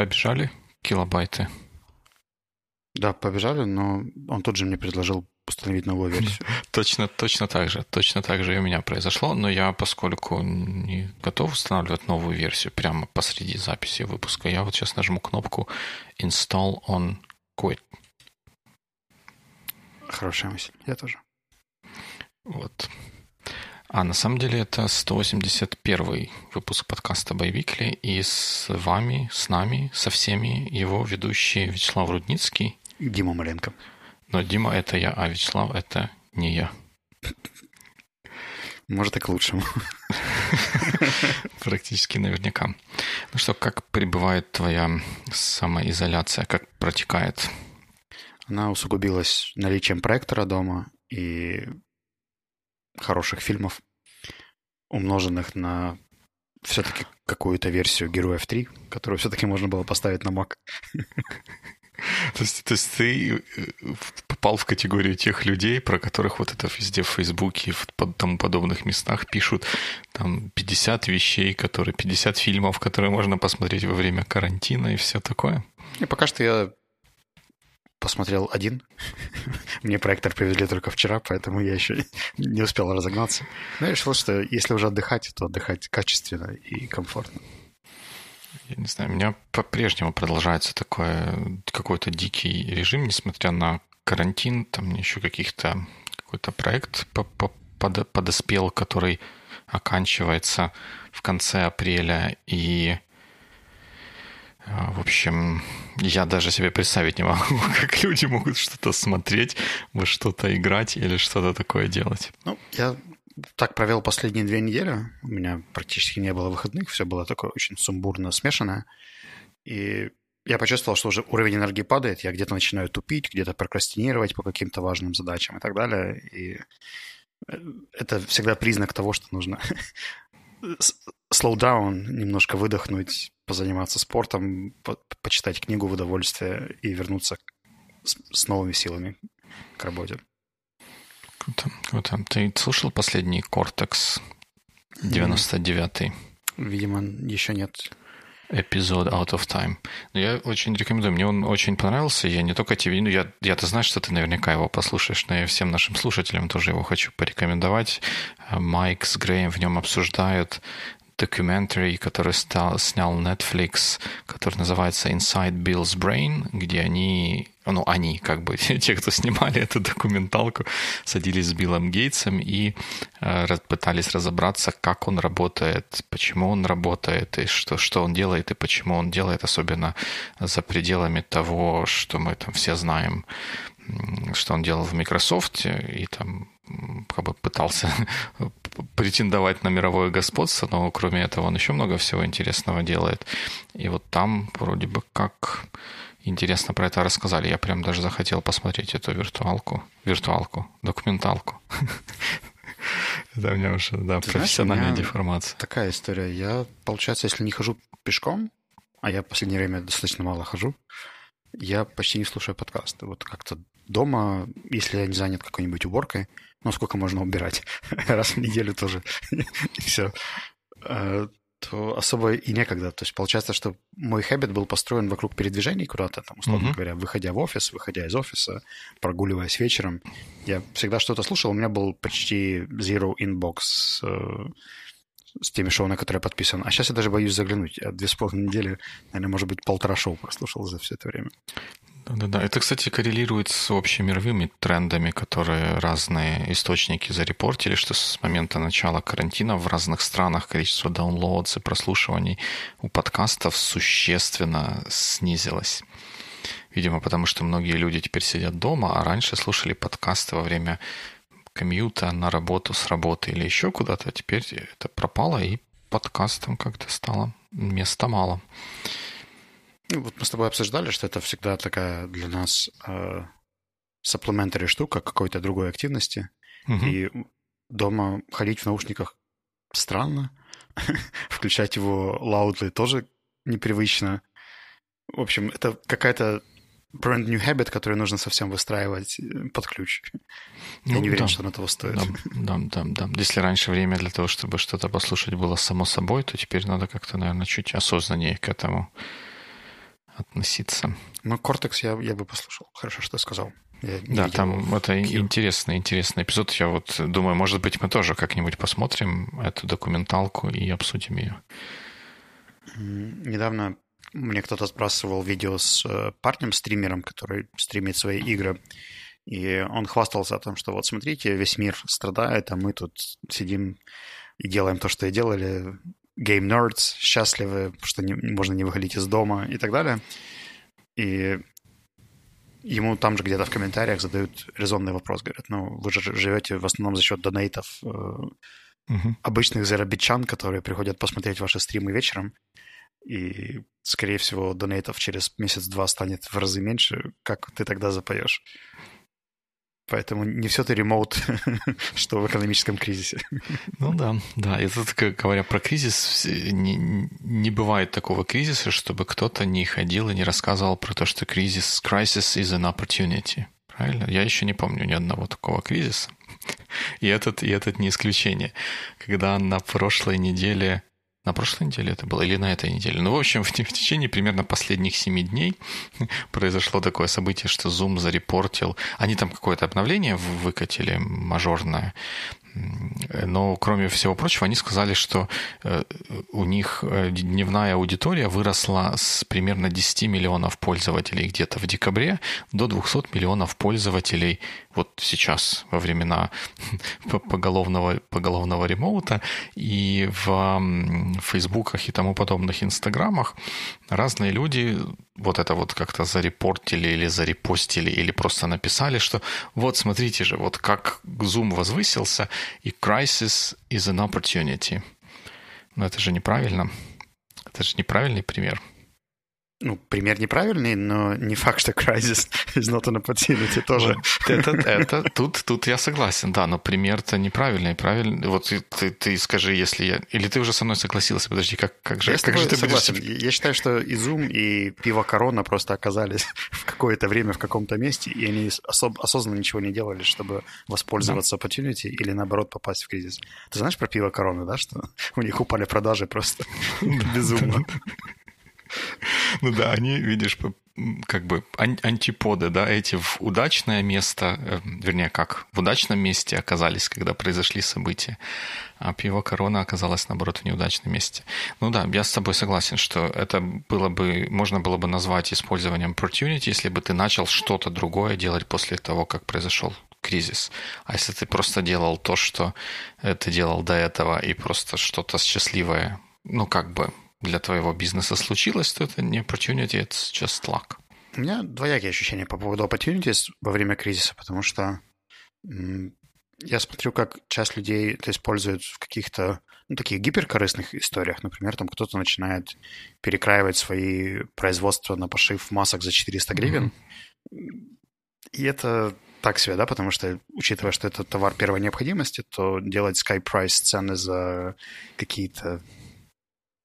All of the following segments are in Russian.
побежали килобайты? Да, побежали, но он тут же мне предложил установить новую версию. Точно, точно так же. Точно так же и у меня произошло, но я, поскольку не готов устанавливать новую версию прямо посреди записи выпуска, я вот сейчас нажму кнопку Install on Quit. Хорошая мысль. Я тоже. Вот. А на самом деле это 181 выпуск подкаста Байвикли, и с вами, с нами, со всеми его ведущий Вячеслав Рудницкий. Дима Маленко. Но Дима — это я, а Вячеслав — это не я. Может, и к лучшему. Практически наверняка. Ну что, как пребывает твоя самоизоляция? Как протекает? Она усугубилась наличием проектора дома и хороших фильмов, умноженных на все-таки какую-то версию Героев 3, которую все-таки можно было поставить на Mac. То есть, то есть ты э, попал в категорию тех людей, про которых вот это везде в Фейсбуке и в тому подобных местах пишут там 50 вещей, которые 50 фильмов, которые можно посмотреть во время карантина и все такое? И пока что я посмотрел один. Мне проектор привезли только вчера, поэтому я еще не успел разогнаться. Но я решил, что если уже отдыхать, то отдыхать качественно и комфортно я не знаю, у меня по-прежнему продолжается такой какой-то дикий режим, несмотря на карантин, там еще каких-то какой-то проект подоспел, который оканчивается в конце апреля, и в общем, я даже себе представить не могу, как люди могут что-то смотреть, во что-то играть или что-то такое делать. Ну, я так провел последние две недели. У меня практически не было выходных, все было такое очень сумбурно смешанное. И я почувствовал, что уже уровень энергии падает, я где-то начинаю тупить, где-то прокрастинировать по каким-то важным задачам и так далее. И э, это всегда признак того, что нужно slow down, немножко выдохнуть, позаниматься спортом, по почитать книгу в удовольствие и вернуться с, с новыми силами к работе. Круто, круто. Ты слушал последний Cortex 99-й? Видимо, еще нет. Эпизод Out of Time. Но я очень рекомендую. Мне он очень понравился. Я не только тебе... Ну, я, я-то знаю, что ты наверняка его послушаешь, но я всем нашим слушателям тоже его хочу порекомендовать. Майк с Греем в нем обсуждают документарий, который стал, снял Netflix, который называется Inside Bill's Brain, где они, ну, они, как бы, те, кто снимали эту документалку, садились с Биллом Гейтсом и э, пытались разобраться, как он работает, почему он работает, и что, что он делает, и почему он делает, особенно за пределами того, что мы там все знаем, что он делал в Microsoft, и там как бы пытался претендовать на мировое господство, но кроме этого он еще много всего интересного делает. И вот там вроде бы как интересно про это рассказали. Я прям даже захотел посмотреть эту виртуалку, виртуалку, документалку. Это у меня уже, да, профессиональная деформация. Такая история. Я, получается, если не хожу пешком, а я в последнее время достаточно мало хожу, я почти не слушаю подкасты. Вот как-то дома, если я не занят какой-нибудь уборкой, ну, сколько можно убирать? Раз в неделю тоже. и все. А, то особо и некогда. То есть получается, что мой хэббит был построен вокруг передвижений куда-то, там, условно mm-hmm. говоря, выходя в офис, выходя из офиса, прогуливаясь вечером. Я всегда что-то слушал. У меня был почти zero inbox э, с теми шоу, на которые я подписан. А сейчас я даже боюсь заглянуть. Я две с половиной недели, наверное, может быть, полтора шоу прослушал за все это время. Да-да-да. Это, кстати, коррелирует с общемировыми трендами, которые разные источники зарепортили, что с момента начала карантина в разных странах количество даунлоудс и прослушиваний у подкастов существенно снизилось. Видимо, потому что многие люди теперь сидят дома, а раньше слушали подкасты во время комьюта на работу с работы или еще куда-то, а теперь это пропало, и подкастам как-то стало места мало. Ну, вот мы с тобой обсуждали, что это всегда такая для нас э, supplementary штука какой-то другой активности. Угу. И дома ходить в наушниках странно. Включать его loudly тоже непривычно. В общем, это какая-то brand new habit, который нужно совсем выстраивать э, под ключ. Я ну, не уверен, да. что на того стоит. Да, да, да, да. Если раньше время для того, чтобы что-то послушать было само собой, то теперь надо как-то, наверное, чуть осознаннее к этому относиться. Ну, Кортекс я, я бы послушал. Хорошо, что сказал. Я да, там это Q. интересный, интересный эпизод. Я вот думаю, может быть, мы тоже как-нибудь посмотрим эту документалку и обсудим ее. Недавно мне кто-то сбрасывал видео с э, парнем-стримером, который стримит свои игры. И он хвастался о том, что вот смотрите, весь мир страдает, а мы тут сидим и делаем то, что и делали. Game nerds счастливы, что не, можно не выходить из дома и так далее. И ему там же где-то в комментариях задают резонный вопрос. Говорят, ну, вы же живете в основном за счет донейтов э, угу. обычных зарабичан, которые приходят посмотреть ваши стримы вечером. И, скорее всего, донейтов через месяц-два станет в разы меньше. Как ты тогда запоешь? Поэтому не все ты ремоут, что в экономическом кризисе. Ну да, да. И тут, говоря про кризис, не, не бывает такого кризиса, чтобы кто-то не ходил и не рассказывал про то, что кризис, crisis is an opportunity. Правильно? Я еще не помню ни одного такого кризиса. И этот, и этот не исключение. Когда на прошлой неделе на прошлой неделе это было или на этой неделе. Ну, в общем, в, в течение примерно последних семи дней произошло такое событие, что Zoom зарепортил. Они там какое-то обновление выкатили мажорное, но, кроме всего прочего, они сказали, что э, у них э, дневная аудитория выросла с примерно 10 миллионов пользователей где-то в декабре до 200 миллионов пользователей вот сейчас, во времена поголовного, поголовного ремоута. И в фейсбуках и тому подобных инстаграмах разные люди вот это вот как-то зарепортили или зарепостили, или просто написали, что вот смотрите же, вот как Zoom возвысился, и crisis is an opportunity. Но это же неправильно. Это же неправильный пример ну, пример неправильный, но не факт, что Crysis is not an opportunity тоже. Это, это, тут, тут я согласен, да, но пример-то неправильный. Правильный. Вот ты, ты скажи, если я... Или ты уже со мной согласился? Подожди, как, как же, я как же ты согласен. Будешь... Я считаю, что и Zoom, и пиво Корона просто оказались в какое-то время в каком-то месте, и они особ... осознанно ничего не делали, чтобы воспользоваться да. opportunity или, наоборот, попасть в кризис. Ты знаешь про пиво Корона, да, что у них упали продажи просто безумно. Ну да, они, видишь, как бы антиподы, да, эти в удачное место, э, вернее, как в удачном месте оказались, когда произошли события, а пиво Корона оказалось, наоборот, в неудачном месте. Ну да, я с тобой согласен, что это было бы, можно было бы назвать использованием opportunity, если бы ты начал что-то другое делать после того, как произошел кризис. А если ты просто делал то, что ты делал до этого, и просто что-то счастливое, ну, как бы для твоего бизнеса случилось, то это не opportunity, it's just luck. У меня двоякие ощущения по поводу opportunities во время кризиса, потому что я смотрю, как часть людей это используют в каких-то ну, таких гиперкорыстных историях. Например, там кто-то начинает перекраивать свои производства на пошив масок за 400 гривен. Mm-hmm. И это так себе, да, потому что, учитывая, что это товар первой необходимости, то делать sky price цены за какие-то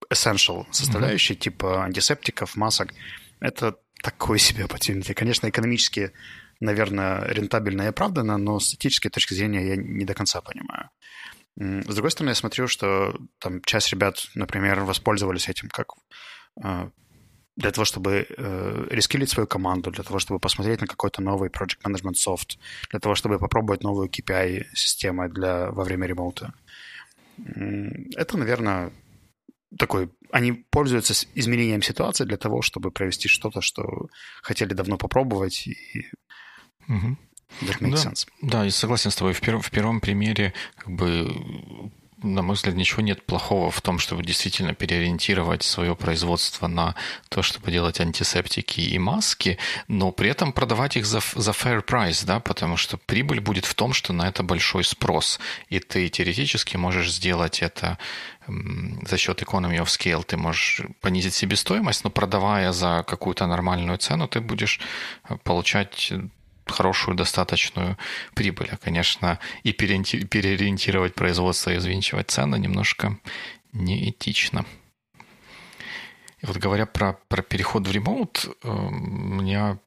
essential составляющие, mm-hmm. типа антисептиков, масок, это такой себе opportunity. Конечно, экономически, наверное, рентабельно и оправданно, но с этической точки зрения я не до конца понимаю. С другой стороны, я смотрю, что там часть ребят, например, воспользовались этим как э, для того, чтобы э, рескилить свою команду, для того, чтобы посмотреть на какой-то новый project management soft, для того, чтобы попробовать новую KPI-систему для, во время ремоута. Это, наверное, такой, они пользуются изменением ситуации для того, чтобы провести что-то, что хотели давно попробовать. И... Угу. That makes да, sense. Да, я согласен с тобой. В, перв, в первом примере как бы на мой взгляд, ничего нет плохого в том, чтобы действительно переориентировать свое производство на то, чтобы делать антисептики и маски, но при этом продавать их за, за fair price, да, потому что прибыль будет в том, что на это большой спрос, и ты теоретически можешь сделать это за счет economy of scale. Ты можешь понизить себестоимость, но продавая за какую-то нормальную цену, ты будешь получать хорошую достаточную прибыль. А, конечно, и переориентировать производство и взвинчивать цены немножко неэтично. И вот говоря про, про переход в ремоут, э, меня,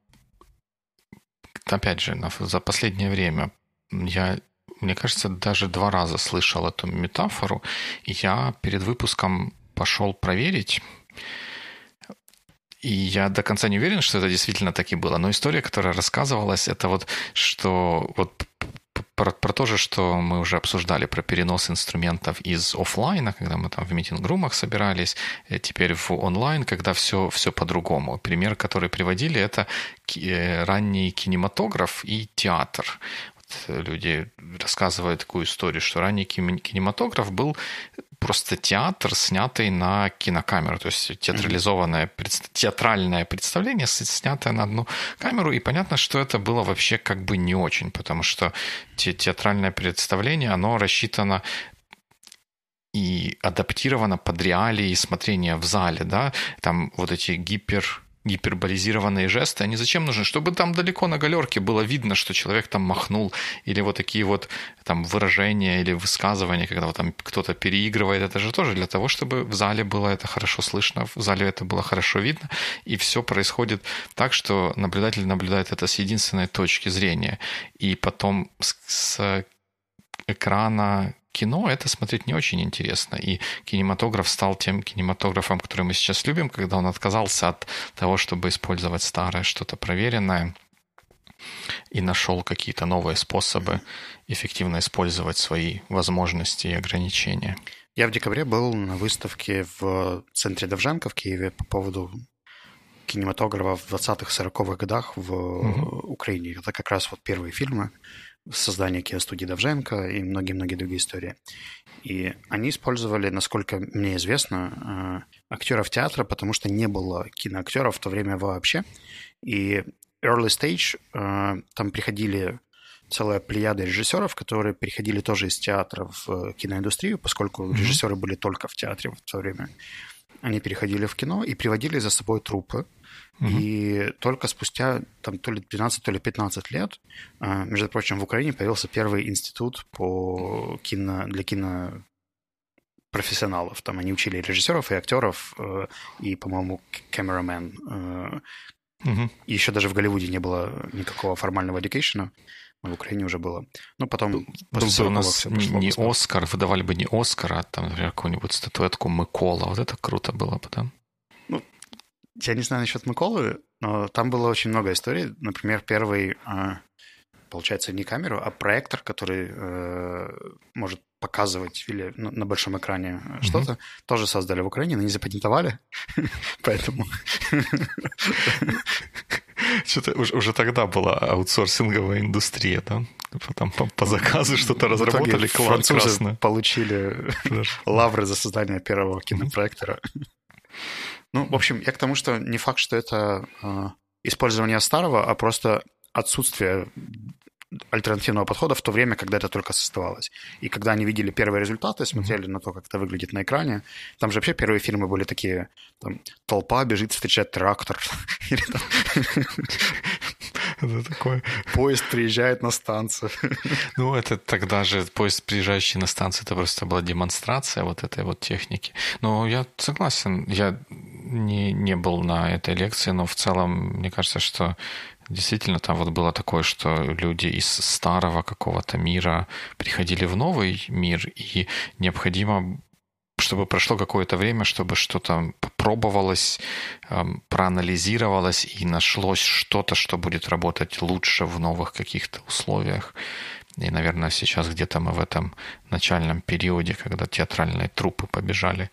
опять же, за последнее время я, мне кажется, даже два раза слышал эту метафору, я перед выпуском пошел проверить, и я до конца не уверен, что это действительно так и было. Но история, которая рассказывалась, это вот, что вот про, про то же, что мы уже обсуждали, про перенос инструментов из офлайна, когда мы там в митинг-румах собирались, э, теперь в онлайн, когда все, все по-другому. Пример, который приводили, это э, ранний кинематограф и театр люди рассказывают такую историю, что ранний кинематограф был просто театр, снятый на кинокамеру, то есть театрализованное, театральное представление, снятое на одну камеру, и понятно, что это было вообще как бы не очень, потому что те, театральное представление, оно рассчитано и адаптировано под реалии смотрения в зале, да, там вот эти гипер гиперболизированные жесты, они зачем нужны? Чтобы там далеко на галерке было видно, что человек там махнул, или вот такие вот там выражения или высказывания, когда вот там кто-то переигрывает, это же тоже для того, чтобы в зале было это хорошо слышно, в зале это было хорошо видно, и все происходит так, что наблюдатель наблюдает это с единственной точки зрения, и потом с, с экрана кино это смотреть не очень интересно. И кинематограф стал тем кинематографом, который мы сейчас любим, когда он отказался от того, чтобы использовать старое, что-то проверенное, и нашел какие-то новые способы эффективно использовать свои возможности и ограничения. Я в декабре был на выставке в центре Довженко в Киеве по поводу кинематографа в 20-40-х годах в угу. Украине. Это как раз вот первые фильмы, создания киностудии Давженко и многие-многие другие истории. И они использовали, насколько мне известно, э, актеров театра, потому что не было киноактеров в то время вообще. И early stage э, там приходили целая плеяда режиссеров, которые переходили тоже из театра в киноиндустрию, поскольку режиссеры были только в театре в то время. Они переходили в кино и приводили за собой трупы, Угу. И только спустя там, то ли 12, то ли 15 лет, а, между прочим, в Украине появился первый институт по кино, для кино профессионалов. Там они учили режиссеров и актеров, э, и, по-моему, камерамен. Угу. И еще даже в Голливуде не было никакого формального education. В Украине уже было. Ну, потом... Был, был бы у нас не, не Оскар, выдавали бы не Оскар, а там, например, какую-нибудь статуэтку Микола. Вот это круто было бы, да? Я не знаю насчет Миколы, но там было очень много историй. Например, первый, а, получается, не камеру, а проектор, который э, может показывать или на большом экране mm-hmm. что-то, тоже создали в Украине, но не запатентовали, поэтому... Что-то уже, тогда была аутсорсинговая индустрия, да? Потом по, заказу что-то разработали, французы получили лавры за создание первого кинопроектора. Ну, в общем, я к тому, что не факт, что это э, использование старого, а просто отсутствие альтернативного подхода в то время, когда это только создавалось. И когда они видели первые результаты, смотрели mm-hmm. на то, как это выглядит на экране, там же вообще первые фильмы были такие, там, толпа бежит встречать трактор. Или там... Это такое. Поезд приезжает на станцию. Ну, это тогда же поезд, приезжающий на станцию, это просто была демонстрация вот этой вот техники. Но я согласен, я не, не был на этой лекции, но в целом, мне кажется, что действительно там вот было такое, что люди из старого какого-то мира приходили в новый мир, и необходимо чтобы прошло какое-то время, чтобы что-то попробовалось, эм, проанализировалось и нашлось что-то, что будет работать лучше в новых каких-то условиях. И, наверное, сейчас где-то мы в этом начальном периоде, когда театральные трупы побежали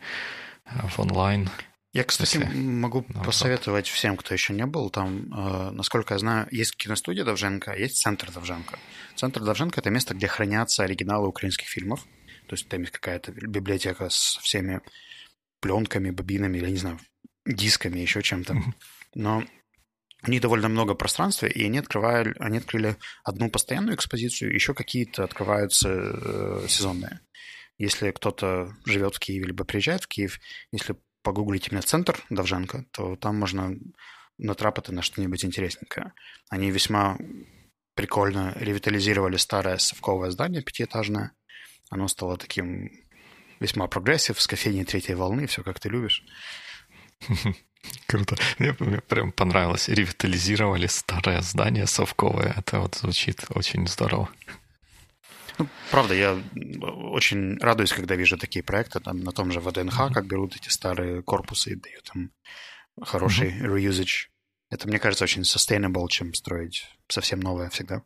э, в онлайн. Я, кстати, Если... могу ну, посоветовать вот. всем, кто еще не был. Там, э, насколько я знаю, есть киностудия Довженко, есть центр Довженко. Центр Довженко – это место, где хранятся оригиналы украинских фильмов. То есть там есть какая-то библиотека с всеми пленками, бобинами, или, не знаю, дисками, еще чем-то. Но у них довольно много пространства, и они, открывали, они открыли одну постоянную экспозицию, еще какие-то открываются э, сезонные. Если кто-то живет в Киеве, либо приезжает в Киев, если погуглить именно центр Довженко, то там можно натрапить на что-нибудь интересненькое. Они весьма прикольно ревитализировали старое совковое здание пятиэтажное, оно стало таким весьма progressive, с кофейней третьей волны, все как ты любишь. Круто. Мне, мне прям понравилось. Ревитализировали старое здание совковое. Это вот звучит очень здорово. Ну, правда, я очень радуюсь, когда вижу такие проекты там, на том же ВДНХ, как берут эти старые корпусы и дают им хороший mm-hmm. reusage. Это, мне кажется, очень sustainable, чем строить совсем новое всегда.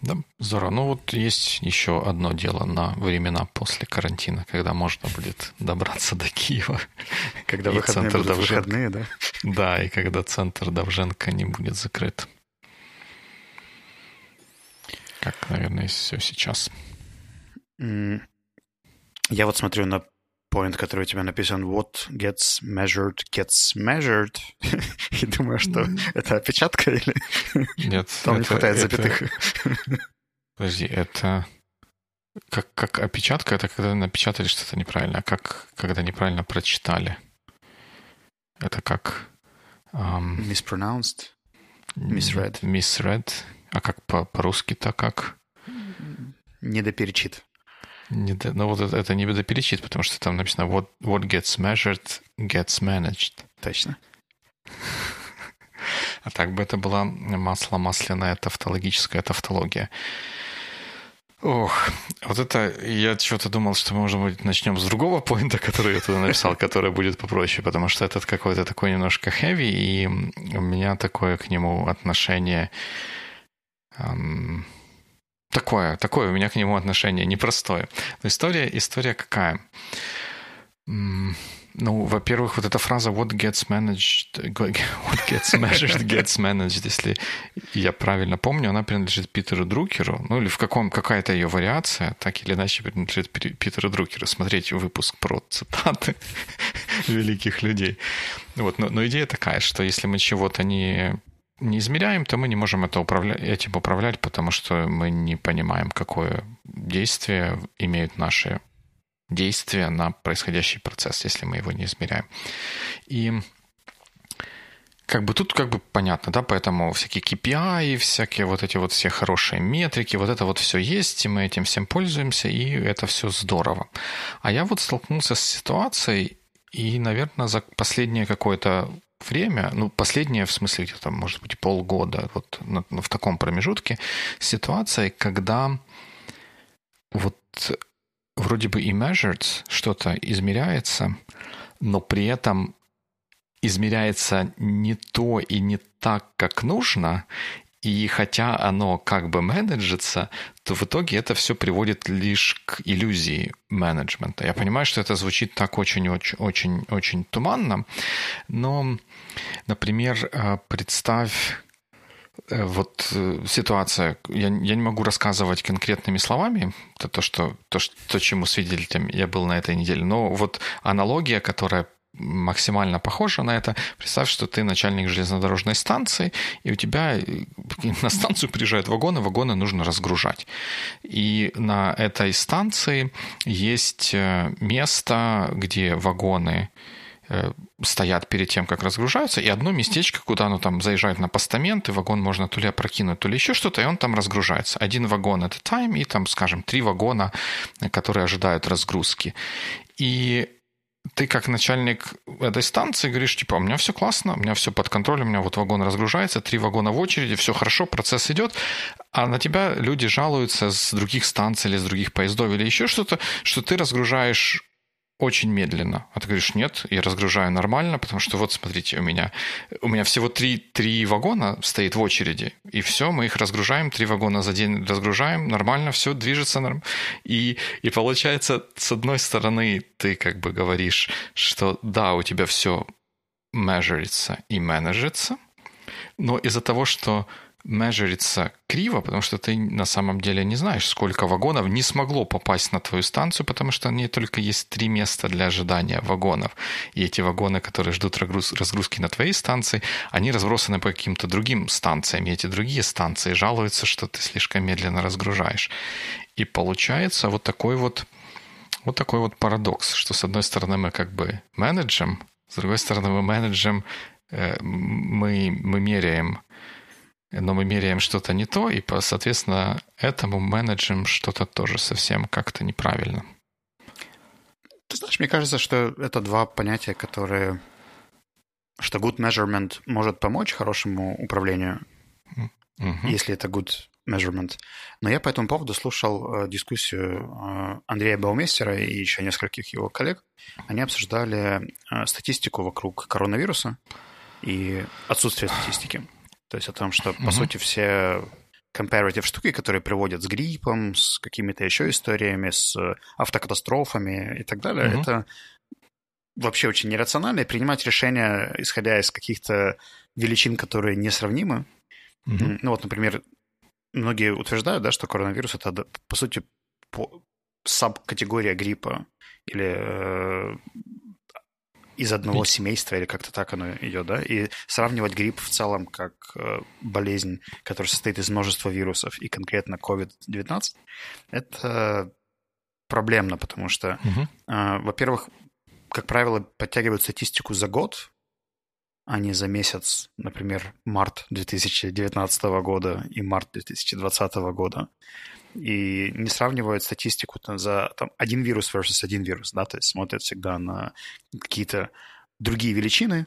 Да, здорово. Ну вот есть еще одно дело на времена после карантина, когда можно будет добраться до Киева. Когда выходные Довженко. выходные, да? Да, и когда центр Довженко не будет закрыт. Как, наверное, все сейчас. Я вот смотрю на point, который у тебя написан What gets measured gets measured. И думаю, что это опечатка или... Нет. Там это, не хватает это... запятых. Подожди, это... Как, как опечатка, это когда напечатали что-то неправильно, а как когда неправильно прочитали. Это как... Um... Mispronounced? Misread? Misread. А как по- по-русски-то как? Недоперечит. Не, ну вот это, это не перечит, потому что там написано what, what gets measured gets managed. Точно. А так бы это была масло масляная тавтологическая тавтология. Ох, вот это я что-то думал, что мы, может быть, начнем с другого поинта, который я туда написал, который будет попроще, потому что этот какой-то такой немножко heavy, и у меня такое к нему отношение такое, такое у меня к нему отношение непростое. Но история, история какая? Ну, во-первых, вот эта фраза "what gets managed, what gets measured gets managed", если я правильно помню, она принадлежит Питеру Друкеру, ну или в каком какая-то ее вариация, так или иначе принадлежит Питеру Друкеру. Смотреть выпуск про цитаты великих людей. Вот, но, но идея такая, что если мы чего-то не не измеряем, то мы не можем это управлять, этим управлять, потому что мы не понимаем, какое действие имеют наши действия на происходящий процесс, если мы его не измеряем. И как бы тут как бы понятно, да, поэтому всякие KPI, всякие вот эти вот все хорошие метрики, вот это вот все есть, и мы этим всем пользуемся, и это все здорово. А я вот столкнулся с ситуацией, и, наверное, за последнее какое-то время, ну, последнее, в смысле, где-то, может быть, полгода, вот в таком промежутке, ситуация, когда вот вроде бы и measured что-то измеряется, но при этом измеряется не то и не так, как нужно, и хотя оно как бы менеджится, то в итоге это все приводит лишь к иллюзии менеджмента. Я понимаю, что это звучит так очень-очень-очень туманно, но, например, э, представь э, вот э, ситуация, я, я не могу рассказывать конкретными словами, это то, что, то, что, то, чему свидетелем я был на этой неделе, но вот аналогия, которая максимально похоже на это. Представь, что ты начальник железнодорожной станции, и у тебя э, на станцию приезжают вагоны, вагоны нужно разгружать. И на этой станции есть э, место, где вагоны э, стоят перед тем, как разгружаются, и одно местечко, куда оно там заезжает на постамент, и вагон можно то ли опрокинуть, то ли еще что-то, и он там разгружается. Один вагон a time, и там, скажем, три вагона, которые ожидают разгрузки. И ты как начальник этой станции говоришь, типа, у меня все классно, у меня все под контролем, у меня вот вагон разгружается, три вагона в очереди, все хорошо, процесс идет, а на тебя люди жалуются с других станций или с других поездов или еще что-то, что ты разгружаешь очень медленно. А ты говоришь, нет, я разгружаю нормально, потому что вот смотрите, у меня, у меня всего три, три вагона стоит в очереди, и все, мы их разгружаем, три вагона за день разгружаем, нормально, все движется. Норм... И, и получается, с одной стороны, ты как бы говоришь, что да, у тебя все межерится и менеджится, но из-за того, что межерится криво, потому что ты на самом деле не знаешь, сколько вагонов не смогло попасть на твою станцию, потому что не только есть три места для ожидания вагонов. И эти вагоны, которые ждут разгрузки на твоей станции, они разбросаны по каким-то другим станциям. И эти другие станции жалуются, что ты слишком медленно разгружаешь. И получается вот такой вот, вот такой вот парадокс, что с одной стороны мы как бы менеджем, с другой стороны мы менеджем, э, мы, мы меряем но мы меряем что-то не то, и, соответственно, этому менеджем что-то тоже совсем как-то неправильно. Ты знаешь, мне кажется, что это два понятия, которые... Что good measurement может помочь хорошему управлению, mm-hmm. если это good measurement. Но я по этому поводу слушал э, дискуссию э, Андрея Баумейстера и еще нескольких его коллег. Они обсуждали э, статистику вокруг коронавируса и отсутствие статистики. То есть о том, что, по mm-hmm. сути, все comparative штуки, которые приводят с гриппом, с какими-то еще историями, с автокатастрофами и так далее, mm-hmm. это вообще очень нерационально, и принимать решения, исходя из каких-то величин, которые несравнимы. Mm-hmm. Ну вот, например, многие утверждают, да, что коронавирус это, по сути, по саб-категория гриппа или э, из одного семейства, или как-то так оно идет, да, и сравнивать грипп в целом как э, болезнь, которая состоит из множества вирусов, и конкретно COVID-19, это проблемно, потому что, угу. во-первых, как правило, подтягивают статистику за год, а не за месяц, например, март 2019 года и март 2020 года. И не сравнивают статистику там, за там, один вирус versus один вирус, да, то есть смотрят всегда на какие-то другие величины,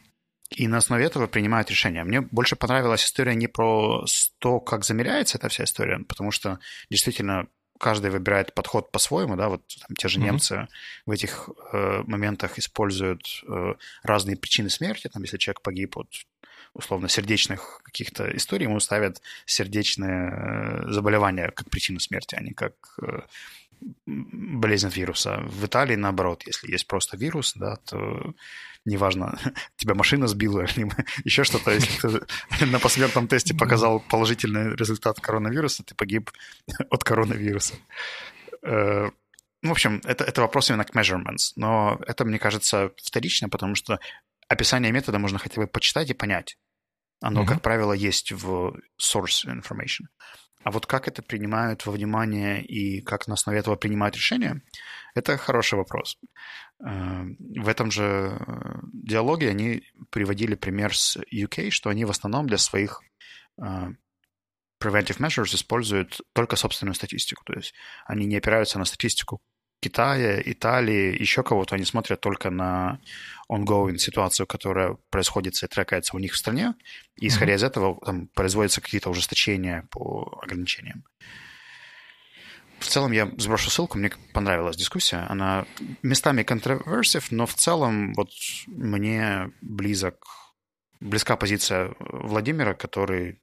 и на основе этого принимают решения. Мне больше понравилась история не про то, как замеряется эта вся история, потому что действительно каждый выбирает подход по-своему, да, вот там, те же mm-hmm. немцы в этих э, моментах используют э, разные причины смерти, там, если человек погиб от условно сердечных каких-то историй, ему ставят сердечные э, заболевания как причину смерти, а не как э, болезнь вируса. В Италии наоборот, если есть просто вирус, да, то неважно, тебя машина сбила или еще что-то, если ты на посмертном тесте показал положительный результат коронавируса, ты погиб от коронавируса. Э, ну, в общем, это, это вопрос именно к measurements, но это, мне кажется, вторично, потому что описание метода можно хотя бы почитать и понять. Оно, mm-hmm. как правило, есть в source information. А вот как это принимают во внимание и как на основе этого принимают решения, это хороший вопрос. Э, в этом же э, диалоге они приводили пример с UK, что они в основном для своих э, preventive measures используют только собственную статистику. То есть они не опираются на статистику Китая, Италии, еще кого-то, они смотрят только на ongoing ситуацию, которая происходит и трекается у них в стране, и исходя mm-hmm. из этого там производятся какие-то ужесточения по ограничениям. В целом я сброшу ссылку, мне понравилась дискуссия. Она местами controversive, но в целом вот мне близок, близка позиция Владимира, который,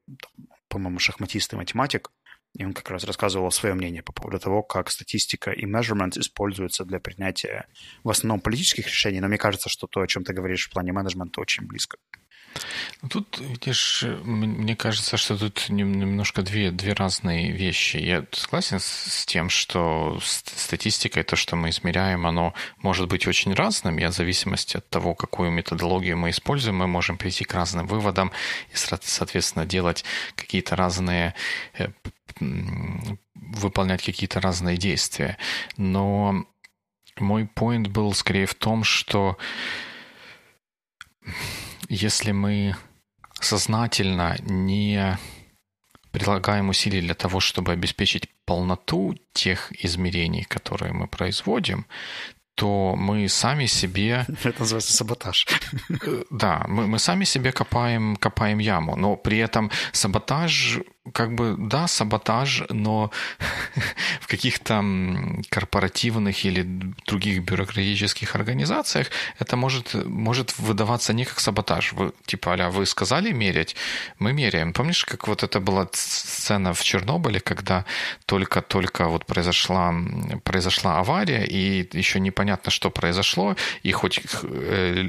по-моему, шахматист и математик, и он как раз рассказывал свое мнение по поводу того, как статистика и measurement используются для принятия в основном политических решений. Но мне кажется, что то, о чем ты говоришь в плане менеджмента, очень близко. Ну, тут, видишь, мне кажется, что тут немножко две, две разные вещи. Я согласен с тем, что статистика и то, что мы измеряем, оно может быть очень разным, и в зависимости от того, какую методологию мы используем, мы можем прийти к разным выводам и, соответственно, делать какие-то разные э, выполнять какие-то разные действия. Но мой point был скорее в том, что если мы сознательно не прилагаем усилий для того, чтобы обеспечить полноту тех измерений, которые мы производим, то мы сами себе... Это называется саботаж. Э, да, мы, мы сами себе копаем, копаем яму, но при этом саботаж как бы, да, саботаж, но в каких-то корпоративных или других бюрократических организациях это может, может выдаваться не как саботаж. Вы, типа, а вы сказали мерять, мы меряем. Помнишь, как вот это была сцена в Чернобыле, когда только-только вот произошла, произошла авария, и еще непонятно, что произошло, и хоть э,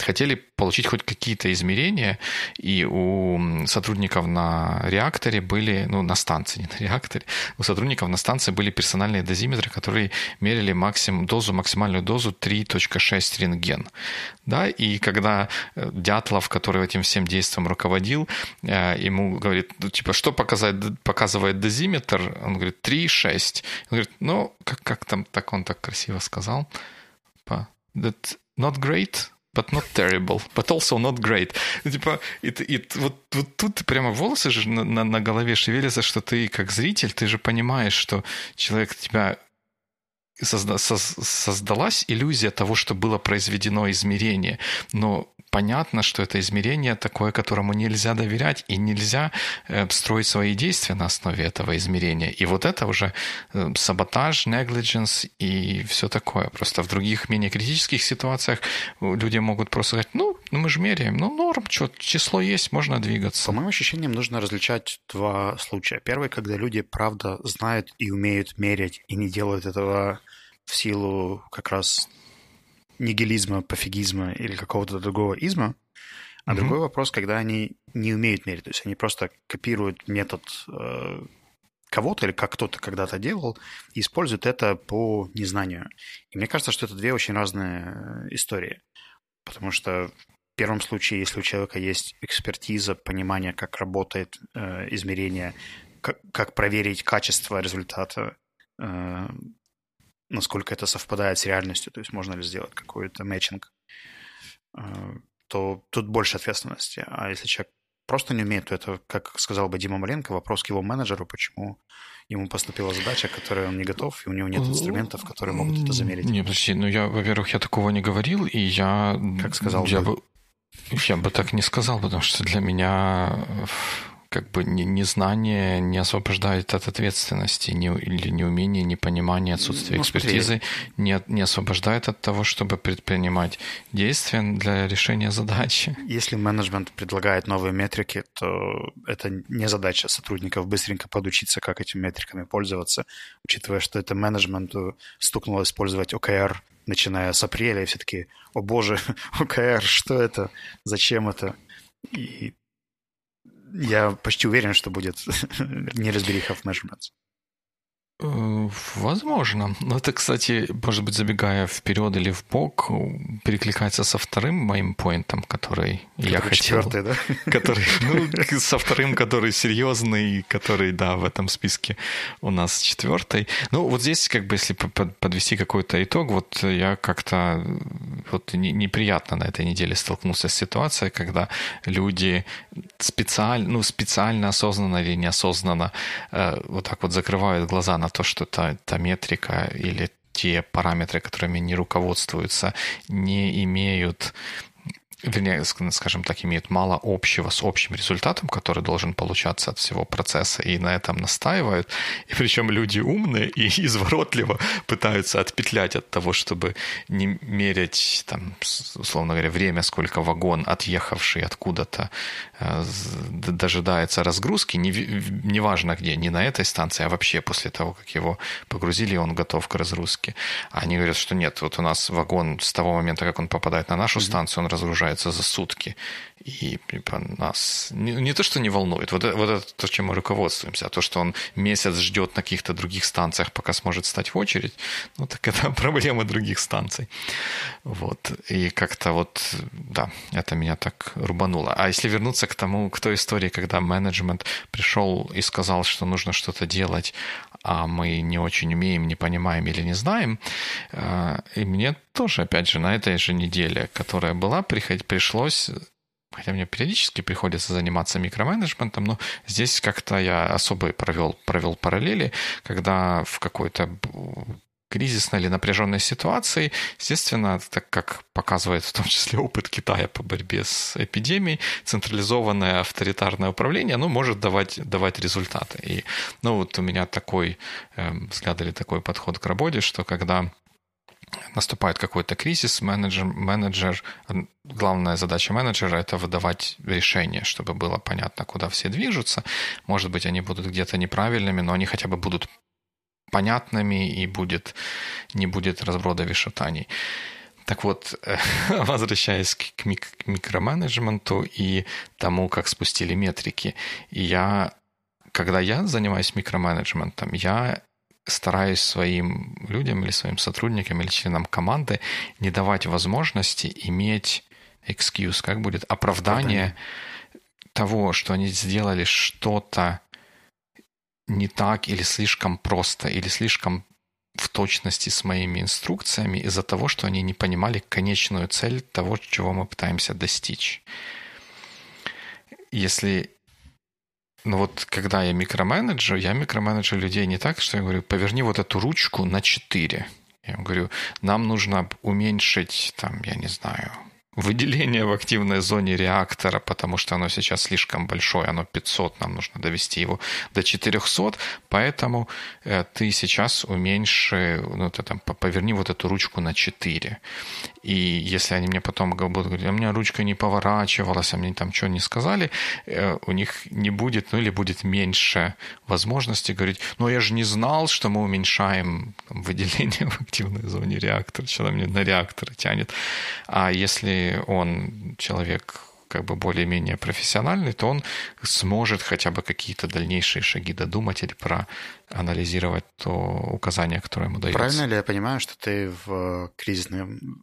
хотели получить хоть какие-то измерения, и у сотрудников на реакторе были, ну, на станции, не на реакторе, у сотрудников на станции были персональные дозиметры, которые мерили максимум, дозу, максимальную дозу 3.6 рентген. Да, и когда э, Дятлов, который этим всем действием руководил, э, ему говорит, ну, типа, что показывает, показывает дозиметр? Он говорит, 3.6. Он говорит, ну, как, как там, так он так красиво сказал, That not great, but not terrible, but also not great. Ну, типа, и, и вот, вот тут прямо волосы же на, на, на голове шевелятся, что ты как зритель, ты же понимаешь, что человек тебя созда, создалась иллюзия того, что было произведено измерение, но понятно, что это измерение такое, которому нельзя доверять, и нельзя э, строить свои действия на основе этого измерения. И вот это уже э, саботаж, negligence и все такое. Просто в других менее критических ситуациях люди могут просто сказать, ну, мы же меряем, ну, норм, что, число есть, можно двигаться. По моим ощущениям, нужно различать два случая. Первый, когда люди, правда, знают и умеют мерять, и не делают этого в силу как раз нигилизма, пофигизма или какого-то другого изма. А mm-hmm. другой вопрос, когда они не умеют мерить, то есть они просто копируют метод э, кого-то или как кто-то когда-то делал и используют это по незнанию. И мне кажется, что это две очень разные истории. Потому что в первом случае, если у человека есть экспертиза, понимание, как работает э, измерение, как, как проверить качество результата, э, насколько это совпадает с реальностью, то есть можно ли сделать какой-то мэтчинг, э, то тут больше ответственности. А если человек просто не умеет, то это, как сказал бы Дима Маленко, вопрос к его менеджеру, почему ему поступила задача, которой он не готов, и у него нет инструментов, которые могут это замерить. Не, подожди, ну я, во-первых, я такого не говорил, и я... Как сказал я бы... Я бы так не сказал, потому что для меня как бы незнание не освобождает от ответственности, не, или неумение, непонимание, отсутствие ну, экспертизы не, не освобождает от того, чтобы предпринимать действия для решения задачи. Если менеджмент предлагает новые метрики, то это не задача сотрудников быстренько подучиться, как этими метриками пользоваться, учитывая, что это менеджменту стукнуло использовать OKR начиная с апреля, и все таки о боже, OKR, что это, зачем это? И я почти уверен, что будет неразбериха в measurements. Э, возможно. Но это, кстати, может быть, забегая вперед или в бок, перекликается со вторым моим поинтом, который, который я хотел. Четвертый, да? Который, ну, со вторым, который серьезный, который, да, в этом списке у нас четвертый. Ну, вот здесь, как бы, если подвести какой-то итог, вот я как-то вот неприятно на этой неделе столкнулся с ситуацией, когда люди специально, ну, специально, осознанно или неосознанно э, вот так вот закрывают глаза на то, что та, та метрика или те параметры, которыми они руководствуются, не имеют вернее, скажем так, имеют мало общего с общим результатом, который должен получаться от всего процесса, и на этом настаивают. И причем люди умные и изворотливо пытаются отпетлять от того, чтобы не мерять, там, условно говоря, время, сколько вагон, отъехавший откуда-то, э, дожидается разгрузки, неважно не где, не на этой станции, а вообще после того, как его погрузили, он готов к разгрузке. Они говорят, что нет, вот у нас вагон с того момента, как он попадает на нашу станцию, он разгружается собирается за сутки. И типа, нас не, не то, что не волнует, вот, вот это то, чем мы руководствуемся, а то, что он месяц ждет на каких-то других станциях, пока сможет стать в очередь, ну так это проблема других станций. Вот. И как-то вот, да, это меня так рубануло. А если вернуться к тому, к той истории, когда менеджмент пришел и сказал, что нужно что-то делать, а мы не очень умеем, не понимаем или не знаем. Э, и мне тоже, опять же, на этой же неделе, которая была, пришлось хотя мне периодически приходится заниматься микроменеджментом, но здесь как-то я особо провел, провел параллели, когда в какой-то кризисной или напряженной ситуации, естественно, так как показывает в том числе опыт Китая по борьбе с эпидемией, централизованное авторитарное управление, оно может давать, давать результаты. И ну, вот у меня такой э, взгляд или такой подход к работе, что когда наступает какой-то кризис, менеджер, менеджер, главная задача менеджера – это выдавать решения, чтобы было понятно, куда все движутся. Может быть, они будут где-то неправильными, но они хотя бы будут понятными и будет, не будет разброда вишатаний. Так вот, возвращаясь к, мик- к микроменеджменту и тому, как спустили метрики, я, когда я занимаюсь микроменеджментом, я стараюсь своим людям или своим сотрудникам или членам команды не давать возможности иметь excuse, как будет оправдание, оправдание. того, что они сделали что-то не так или слишком просто, или слишком в точности с моими инструкциями из-за того, что они не понимали конечную цель того, чего мы пытаемся достичь. Если ну вот когда я микроменеджер, я микроменеджер людей не так, что я говорю, поверни вот эту ручку на 4. Я ему говорю, нам нужно уменьшить, там, я не знаю, выделение в активной зоне реактора, потому что оно сейчас слишком большое, оно 500, нам нужно довести его до 400, поэтому э, ты сейчас уменьши, ну, ты там поверни вот эту ручку на 4. И если они мне потом будут говорить, а у меня ручка не поворачивалась, а мне там что не сказали, э, у них не будет, ну или будет меньше возможности говорить, ну я же не знал, что мы уменьшаем выделение в активной зоне реактора, что мне на реактор тянет. А если он человек как бы более-менее профессиональный, то он сможет хотя бы какие-то дальнейшие шаги додумать или проанализировать то указание, которое ему дается. Правильно ли я понимаю, что ты в кризисном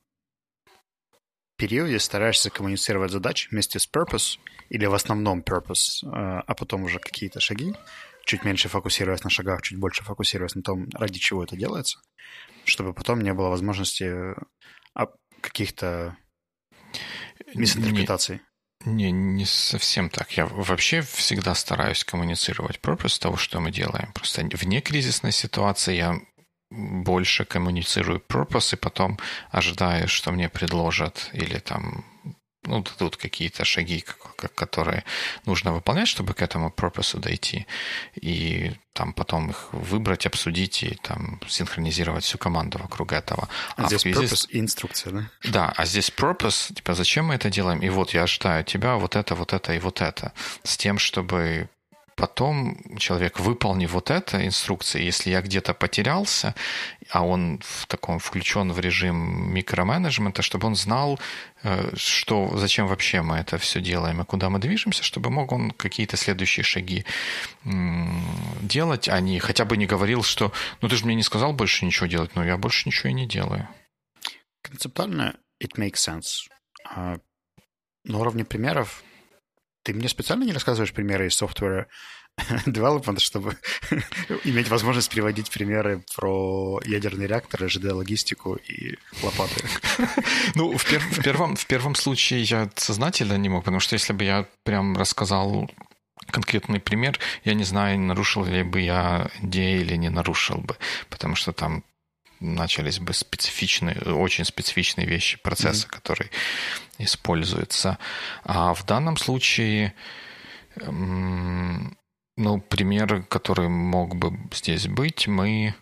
периоде стараешься коммуницировать задачи вместе с purpose или в основном purpose, а потом уже какие-то шаги, чуть меньше фокусируясь на шагах, чуть больше фокусируясь на том, ради чего это делается, чтобы потом не было возможности а, каких-то мисинтерпретаций. Не, не совсем так. Я вообще всегда стараюсь коммуницировать purpose того, что мы делаем. Просто вне кризисной ситуации я больше коммуницирую purpose и потом ожидаю, что мне предложат или там ну, тут какие-то шаги, которые нужно выполнять, чтобы к этому пропусу дойти, и там потом их выбрать, обсудить и там синхронизировать всю команду вокруг этого. А, а здесь связи... purpose и инструкция, да? Да, а здесь purpose, типа, зачем мы это делаем? И вот я ожидаю тебя вот это, вот это и вот это, с тем, чтобы потом человек, выполнив вот это инструкции, если я где-то потерялся, а он в таком включен в режим микроменеджмента, чтобы он знал, э, что, зачем вообще мы это все делаем и куда мы движемся, чтобы мог он какие-то следующие шаги делать, а не хотя бы не говорил, что ну ты же мне не сказал больше ничего делать, но я больше ничего и не делаю. Концептуально it makes sense. А на уровне примеров ты мне специально не рассказываешь примеры из software development, чтобы иметь возможность приводить примеры про ядерные реакторы, ЖД-логистику и лопаты. Ну, в, пер в, первом, в первом случае я сознательно не мог, потому что если бы я прям рассказал конкретный пример, я не знаю, нарушил ли бы я идею или не нарушил бы, потому что там начались бы специфичные, очень специфичные вещи, процессы, mm-hmm. которые используются. А в данном случае, ну, пример, который мог бы здесь быть, мы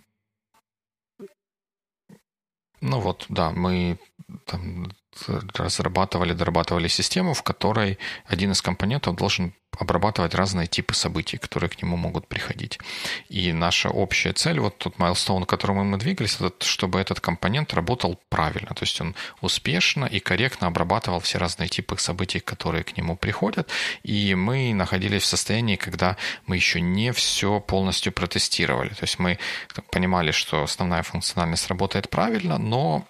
ну вот, да, мы там разрабатывали, дорабатывали систему, в которой один из компонентов должен обрабатывать разные типы событий, которые к нему могут приходить. И наша общая цель, вот тот майлстоун, к которому мы двигались, это чтобы этот компонент работал правильно, то есть он успешно и корректно обрабатывал все разные типы событий, которые к нему приходят. И мы находились в состоянии, когда мы еще не все полностью протестировали. То есть мы понимали, что основная функциональность работает правильно, но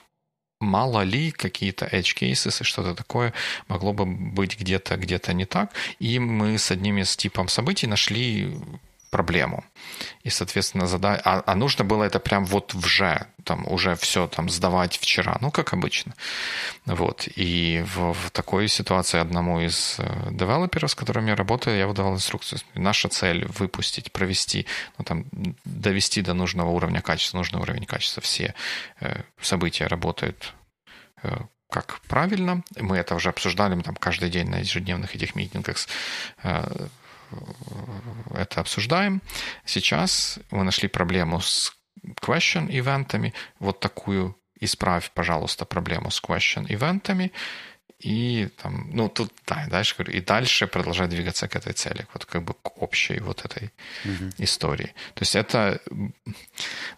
мало ли какие-то edge cases и что-то такое могло бы быть где-то где-то не так. И мы с одним из типом событий нашли проблему. И, соответственно, задать... А, а нужно было это прям вот уже, там, уже все там сдавать вчера, ну, как обычно. Вот. И в, в такой ситуации одному из э, девелоперов, с которым я работаю, я выдавал инструкцию. Наша цель — выпустить, провести, ну, там, довести до нужного уровня качества, нужный уровень качества. Все э, события работают э, как правильно. Мы это уже обсуждали, мы там каждый день на ежедневных этих митингах с э, это обсуждаем. Сейчас мы нашли проблему с question ивентами. Вот такую исправь, пожалуйста, проблему с question ивентами и там, ну, тут, да, дальше говорю, и дальше продолжать двигаться к этой цели, вот как бы к общей вот этой uh-huh. истории. То есть это,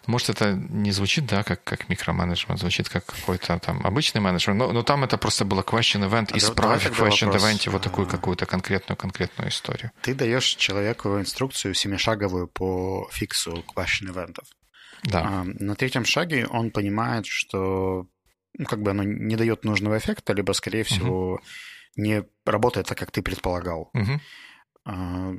может, это не звучит, да, как, как микроменеджмент, звучит как какой-то там обычный менеджмент, но, но там это просто было question event, а исправь в question event вот такую какую-то конкретную, конкретную историю. Ты даешь человеку инструкцию семишаговую по фиксу question eventов. Да. А, на третьем шаге он понимает, что ну, как бы оно не дает нужного эффекта, либо, скорее всего, угу. не работает так, как ты предполагал. Угу. А,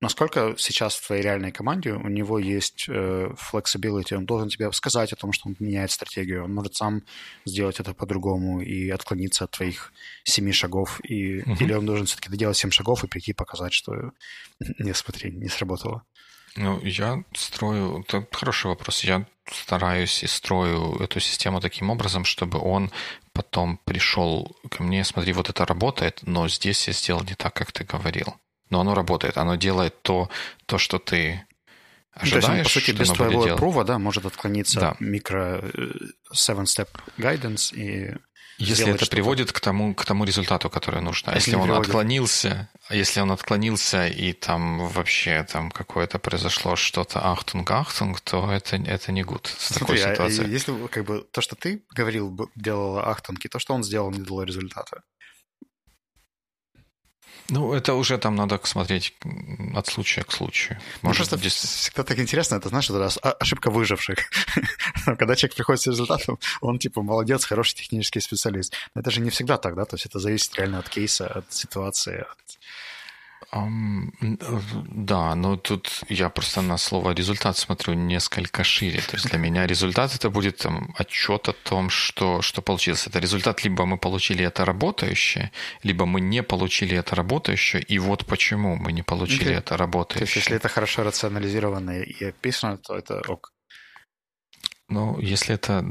насколько сейчас в твоей реальной команде у него есть э, flexibility, он должен тебе сказать о том, что он меняет стратегию, он может сам сделать это по-другому и отклониться от твоих семи шагов, и, угу. или он должен все-таки доделать семь шагов и прийти показать, что не, смотри, не сработало. Ну, я строю... Это хороший вопрос. Я стараюсь и строю эту систему таким образом, чтобы он потом пришел ко мне, смотри, вот это работает, но здесь я сделал не так, как ты говорил. Но оно работает, оно делает то, то что ты ожидаешь, ну, то есть, по сути, без твоего approve, да, может отклониться да. микро 7-step э, guidance и если это приводит к тому, к тому результату, который нужно. А если, если он приводит. отклонился, а если он отклонился и там вообще там какое-то произошло что-то ахтунг ахтунг, то это, это не гуд с Смотри, такой ситуацией. А если как бы то, что ты говорил, делало ахтунг, и то, что он сделал, не дало результата. Ну, это уже там надо смотреть от случая к случаю. Ну, Может, просто здесь... всегда так интересно, это, знаешь, это ошибка выживших. Когда человек приходит с результатом, он, типа, молодец, хороший технический специалист. Но это же не всегда так, да? То есть это зависит реально от кейса, от ситуации, от Um, да, но тут я просто на слово результат смотрю несколько шире. То есть для меня результат это будет там, отчет о том, что, что получилось. Это результат либо мы получили это работающее, либо мы не получили это работающее, и вот почему мы не получили okay. это работающее. То есть если это хорошо рационализировано и описано, то это ок. Ну, если это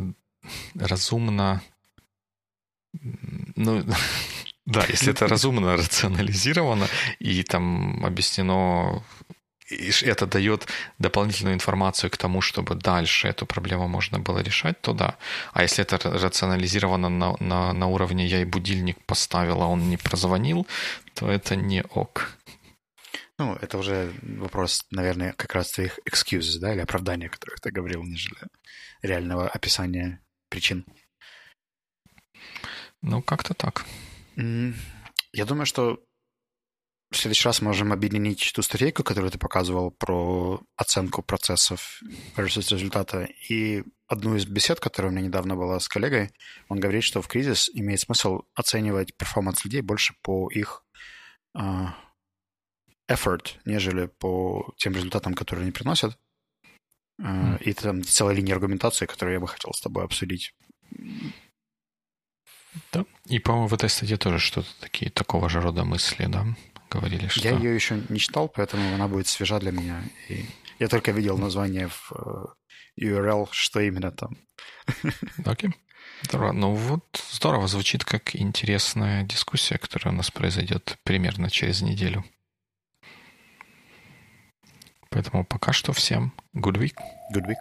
разумно ну, да, если это разумно рационализировано и там объяснено и это дает дополнительную информацию к тому, чтобы дальше эту проблему можно было решать, то да. А если это рационализировано на, на, на уровне «я и будильник поставил, а он не прозвонил», то это не ок. Ну, это уже вопрос, наверное, как раз твоих excuses, да, или оправдания, о которых ты говорил, нежели реального описания причин. Ну, как-то так. Я думаю, что в следующий раз можем объединить ту статейку, которую ты показывал про оценку процессов versus результата, и одну из бесед, которая у меня недавно была с коллегой, он говорит, что в кризис имеет смысл оценивать перформанс людей больше по их uh, effort, нежели по тем результатам, которые они приносят. Uh, mm. И там целая линия аргументации, которую я бы хотел с тобой обсудить. Да. И, по-моему, в этой статье тоже что-то такие, такого же рода мысли, да, говорили, что... Я ее еще не читал, поэтому она будет свежа для меня. И я только видел название в э, URL, что именно там. Окей. Здорово. Ну вот здорово звучит как интересная дискуссия, которая у нас произойдет примерно через неделю. Поэтому пока что всем good week. Good week.